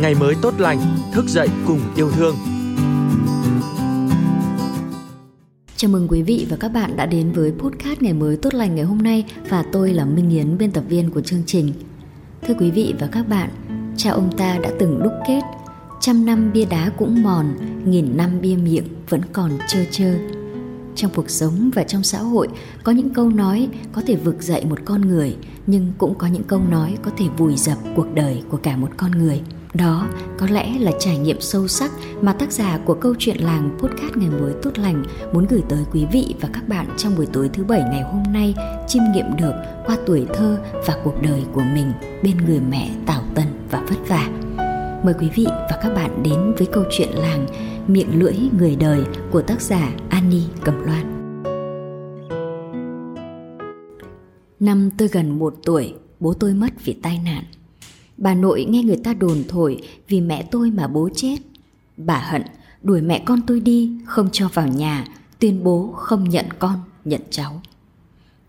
ngày mới tốt lành, thức dậy cùng yêu thương. Chào mừng quý vị và các bạn đã đến với podcast ngày mới tốt lành ngày hôm nay và tôi là Minh Yến, biên tập viên của chương trình. Thưa quý vị và các bạn, cha ông ta đã từng đúc kết trăm năm bia đá cũng mòn, nghìn năm bia miệng vẫn còn trơ trơ. Trong cuộc sống và trong xã hội có những câu nói có thể vực dậy một con người, nhưng cũng có những câu nói có thể vùi dập cuộc đời của cả một con người. Đó có lẽ là trải nghiệm sâu sắc mà tác giả của câu chuyện làng podcast ngày mới tốt lành muốn gửi tới quý vị và các bạn trong buổi tối thứ bảy ngày hôm nay chiêm nghiệm được qua tuổi thơ và cuộc đời của mình bên người mẹ tảo tần và vất vả. Mời quý vị và các bạn đến với câu chuyện làng Miệng lưỡi người đời của tác giả Annie Cẩm Loan. Năm tôi gần một tuổi, bố tôi mất vì tai nạn. Bà nội nghe người ta đồn thổi vì mẹ tôi mà bố chết. Bà hận, đuổi mẹ con tôi đi, không cho vào nhà, tuyên bố không nhận con, nhận cháu.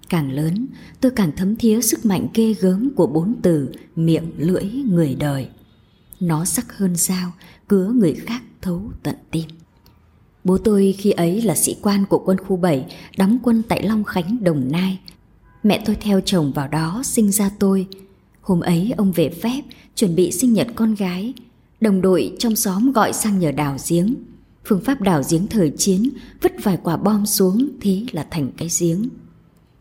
Càng lớn, tôi càng thấm thía sức mạnh ghê gớm của bốn từ miệng lưỡi người đời. Nó sắc hơn dao, cứa người khác thấu tận tim. Bố tôi khi ấy là sĩ quan của quân khu 7, đóng quân tại Long Khánh, Đồng Nai. Mẹ tôi theo chồng vào đó sinh ra tôi. Hôm ấy ông về phép, chuẩn bị sinh nhật con gái. Đồng đội trong xóm gọi sang nhờ đào giếng. Phương pháp đào giếng thời chiến, vứt vài quả bom xuống, thế là thành cái giếng.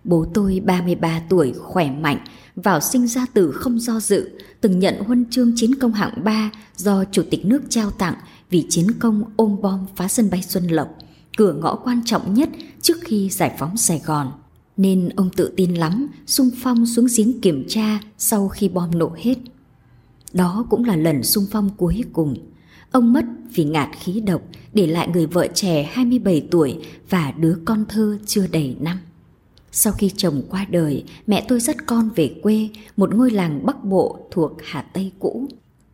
Bố tôi 33 tuổi, khỏe mạnh, vào sinh ra tử không do dự, từng nhận huân chương chiến công hạng 3 do Chủ tịch nước trao tặng vì chiến công ôm bom phá sân bay Xuân Lộc, cửa ngõ quan trọng nhất trước khi giải phóng Sài Gòn. Nên ông tự tin lắm, sung phong xuống giếng kiểm tra sau khi bom nổ hết. Đó cũng là lần sung phong cuối cùng. Ông mất vì ngạt khí độc, để lại người vợ trẻ 27 tuổi và đứa con thơ chưa đầy năm. Sau khi chồng qua đời, mẹ tôi dắt con về quê, một ngôi làng Bắc Bộ thuộc Hà Tây cũ.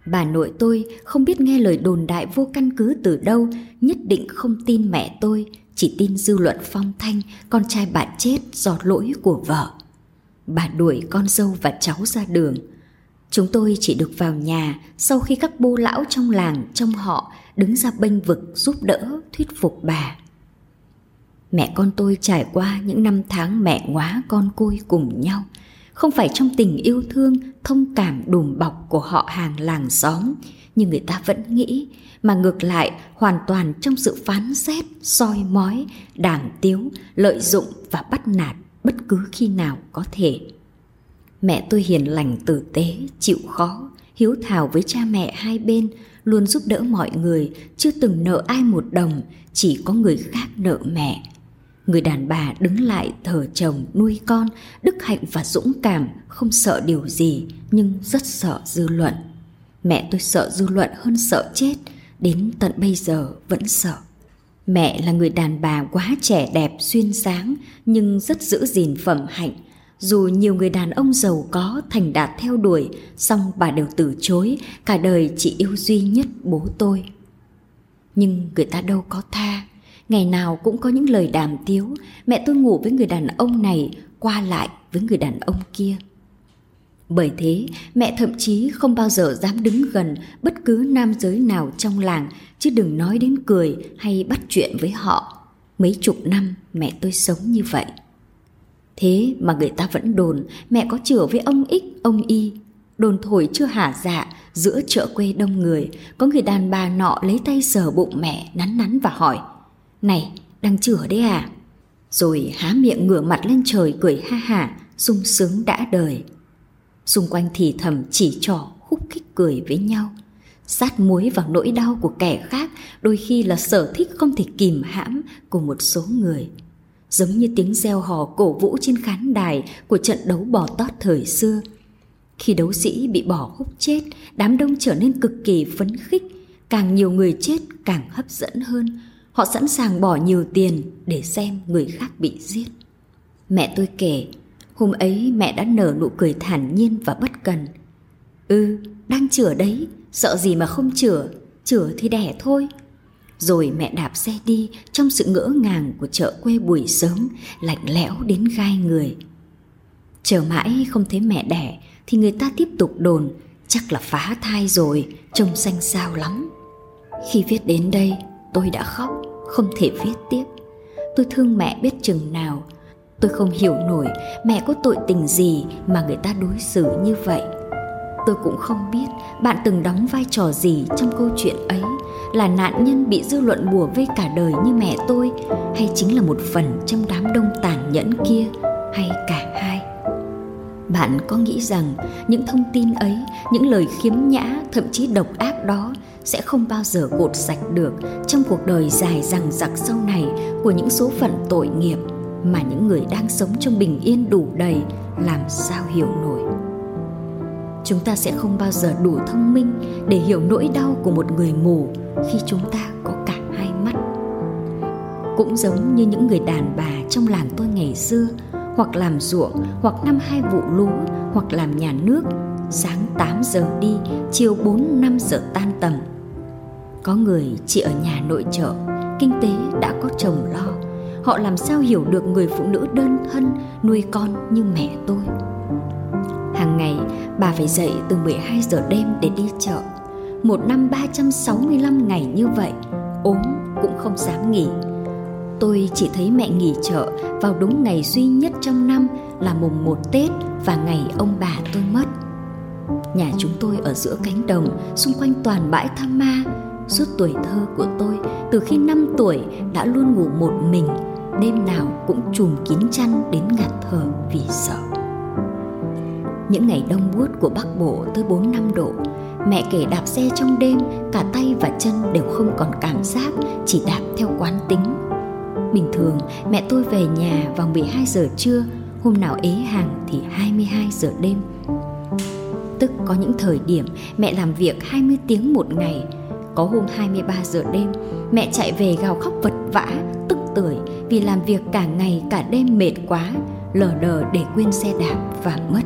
Bà nội tôi không biết nghe lời đồn đại vô căn cứ từ đâu, nhất định không tin mẹ tôi, chỉ tin dư luận phong thanh con trai bạn chết do lỗi của vợ. Bà đuổi con dâu và cháu ra đường. Chúng tôi chỉ được vào nhà sau khi các bô lão trong làng, trong họ đứng ra bênh vực giúp đỡ, thuyết phục bà. Mẹ con tôi trải qua những năm tháng mẹ quá con côi cùng nhau không phải trong tình yêu thương, thông cảm đùm bọc của họ hàng làng xóm. Như người ta vẫn nghĩ Mà ngược lại hoàn toàn trong sự phán xét, soi mói, đàm tiếu, lợi dụng và bắt nạt bất cứ khi nào có thể. Mẹ tôi hiền lành tử tế, chịu khó, hiếu thảo với cha mẹ hai bên Luôn giúp đỡ mọi người, chưa từng nợ ai một đồng Chỉ có người khác nợ mẹ. Người đàn bà đứng lại thờ chồng nuôi con, đức hạnh và dũng cảm, không sợ điều gì nhưng rất sợ dư luận. Mẹ tôi sợ dư luận hơn sợ chết, đến tận bây giờ vẫn sợ. Mẹ là người đàn bà quá trẻ đẹp xuyên sáng nhưng rất giữ gìn phẩm hạnh. Dù nhiều người đàn ông giàu có thành đạt theo đuổi, song bà đều từ chối, cả đời chỉ yêu duy nhất bố tôi. Nhưng người ta đâu có tha, Ngày nào cũng có những lời đàm tiếu, mẹ tôi ngủ với người đàn ông này, qua lại với người đàn ông kia. Bởi thế, mẹ thậm chí không bao giờ dám đứng gần bất cứ nam giới nào trong làng, chứ đừng nói đến cười hay bắt chuyện với họ. Mấy chục năm mẹ tôi sống như vậy. Thế mà người ta vẫn đồn mẹ có chữa với ông X, ông Y. Đồn thổi chưa hả dạ, giữa chợ quê đông người, có người đàn bà nọ lấy tay sờ bụng mẹ, nắn nắn và hỏi – này, đang chửa đấy à? Rồi há miệng ngửa mặt lên trời cười ha hả, sung sướng đã đời. Xung quanh thì thầm chỉ trỏ khúc khích cười với nhau. Sát muối vào nỗi đau của kẻ khác đôi khi là sở thích không thể kìm hãm của một số người. Giống như tiếng reo hò cổ vũ trên khán đài của trận đấu bò tót thời xưa. Khi đấu sĩ bị bỏ hút chết, đám đông trở nên cực kỳ phấn khích. Càng nhiều người chết càng hấp dẫn hơn, Họ sẵn sàng bỏ nhiều tiền để xem người khác bị giết. Mẹ tôi kể, hôm ấy mẹ đã nở nụ cười thản nhiên và bất cần. Ừ, đang chữa đấy, sợ gì mà không chữa, chữa thì đẻ thôi. Rồi mẹ đạp xe đi trong sự ngỡ ngàng của chợ quê buổi sớm, lạnh lẽo đến gai người. Chờ mãi không thấy mẹ đẻ thì người ta tiếp tục đồn chắc là phá thai rồi, trông xanh xao lắm. Khi viết đến đây, tôi đã khóc, không thể viết tiếp. Tôi thương mẹ biết chừng nào. Tôi không hiểu nổi mẹ có tội tình gì mà người ta đối xử như vậy. Tôi cũng không biết bạn từng đóng vai trò gì trong câu chuyện ấy là nạn nhân bị dư luận bùa vây cả đời như mẹ tôi hay chính là một phần trong đám đông tàn nhẫn kia hay cả hai bạn có nghĩ rằng những thông tin ấy những lời khiếm nhã thậm chí độc ác đó sẽ không bao giờ gột sạch được trong cuộc đời dài dằng dặc sau này của những số phận tội nghiệp mà những người đang sống trong bình yên đủ đầy, làm sao hiểu nổi. Chúng ta sẽ không bao giờ đủ thông minh để hiểu nỗi đau của một người mù khi chúng ta có cả hai mắt. Cũng giống như những người đàn bà trong làng tôi ngày xưa, hoặc làm ruộng, hoặc năm hai vụ lúa, hoặc làm nhà nước, sáng 8 giờ đi, chiều 4 5 giờ tan tầm có người chỉ ở nhà nội trợ kinh tế đã có chồng lo họ làm sao hiểu được người phụ nữ đơn thân nuôi con như mẹ tôi hàng ngày bà phải dậy từ 12 giờ đêm để đi chợ một năm 365 ngày như vậy ốm cũng không dám nghỉ tôi chỉ thấy mẹ nghỉ chợ vào đúng ngày duy nhất trong năm là mùng một Tết và ngày ông bà tôi mất. Nhà chúng tôi ở giữa cánh đồng, xung quanh toàn bãi tham ma. Suốt tuổi thơ của tôi, từ khi 5 tuổi đã luôn ngủ một mình, đêm nào cũng trùm kín chăn đến ngạt thở vì sợ. Những ngày đông buốt của Bắc Bộ tới 4-5 độ, mẹ kể đạp xe trong đêm, cả tay và chân đều không còn cảm giác, chỉ đạp theo quán tính Bình thường mẹ tôi về nhà vào 12 giờ trưa, hôm nào ế hàng thì 22 giờ đêm. Tức có những thời điểm mẹ làm việc 20 tiếng một ngày, có hôm 23 giờ đêm mẹ chạy về gào khóc vật vã, tức tưởi vì làm việc cả ngày cả đêm mệt quá, lờ đờ để quên xe đạp và mất.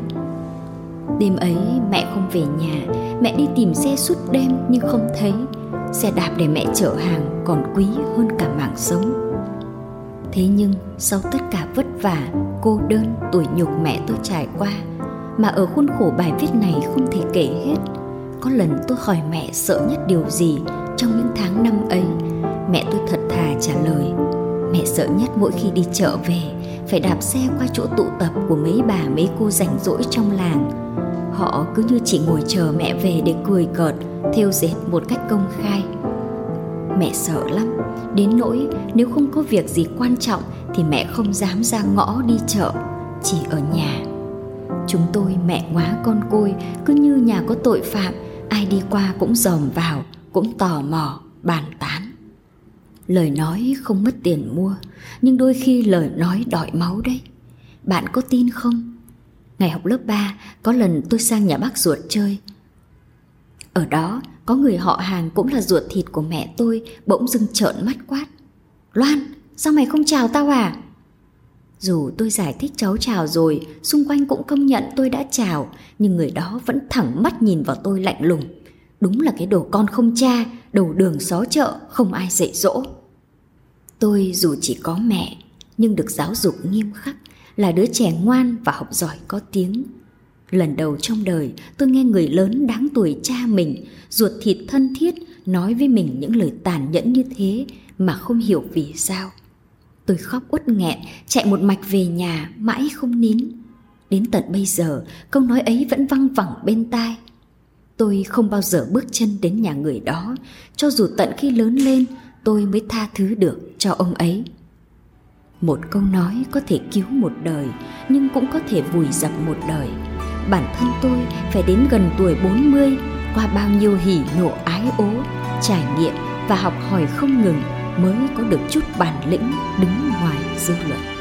Đêm ấy mẹ không về nhà, mẹ đi tìm xe suốt đêm nhưng không thấy. Xe đạp để mẹ chở hàng còn quý hơn cả mạng sống thế nhưng sau tất cả vất vả cô đơn tuổi nhục mẹ tôi trải qua mà ở khuôn khổ bài viết này không thể kể hết có lần tôi hỏi mẹ sợ nhất điều gì trong những tháng năm ấy? Mẹ tôi thật thà trả lời, mẹ sợ nhất mỗi khi đi chợ về, phải đạp xe qua chỗ tụ tập của mấy bà mấy cô rảnh rỗi trong làng. Họ cứ như chỉ ngồi chờ mẹ về để cười cợt thêu dệt một cách công khai. Mẹ sợ lắm, đến nỗi nếu không có việc gì quan trọng thì mẹ không dám ra ngõ đi chợ, chỉ ở nhà. Chúng tôi mẹ quá con côi, cứ như nhà có tội phạm ai đi qua cũng dòm vào cũng tò mò bàn tán lời nói không mất tiền mua nhưng đôi khi lời nói đòi máu đấy bạn có tin không ngày học lớp 3 có lần tôi sang nhà bác ruột chơi ở đó có người họ hàng cũng là ruột thịt của mẹ tôi bỗng dưng trợn mắt quát. Loan, sao mày không chào tao à? Dù tôi giải thích cháu chào rồi, xung quanh cũng công nhận tôi đã chào, nhưng người đó vẫn thẳng mắt nhìn vào tôi lạnh lùng. Đúng là cái đồ con không cha, đầu đường xó chợ, không ai dạy dỗ. Tôi dù chỉ có mẹ, nhưng được giáo dục nghiêm khắc, là đứa trẻ ngoan và học giỏi có tiếng. Lần đầu trong đời tôi nghe người lớn đáng tuổi cha mình, ruột thịt thân thiết nói với mình những lời tàn nhẫn như thế mà không hiểu vì sao. Tôi khóc uất nghẹn, chạy một mạch về nhà, mãi không nín. Đến tận bây giờ, câu nói ấy vẫn văng vẳng bên tai. Tôi không bao giờ bước chân đến nhà người đó, cho dù tận khi lớn lên tôi mới tha thứ được cho ông ấy. Một câu nói có thể cứu một đời, nhưng cũng có thể vùi dập một đời bản thân tôi phải đến gần tuổi 40 qua bao nhiêu hỉ nộ ái ố, trải nghiệm và học hỏi không ngừng mới có được chút bản lĩnh đứng ngoài dư luận.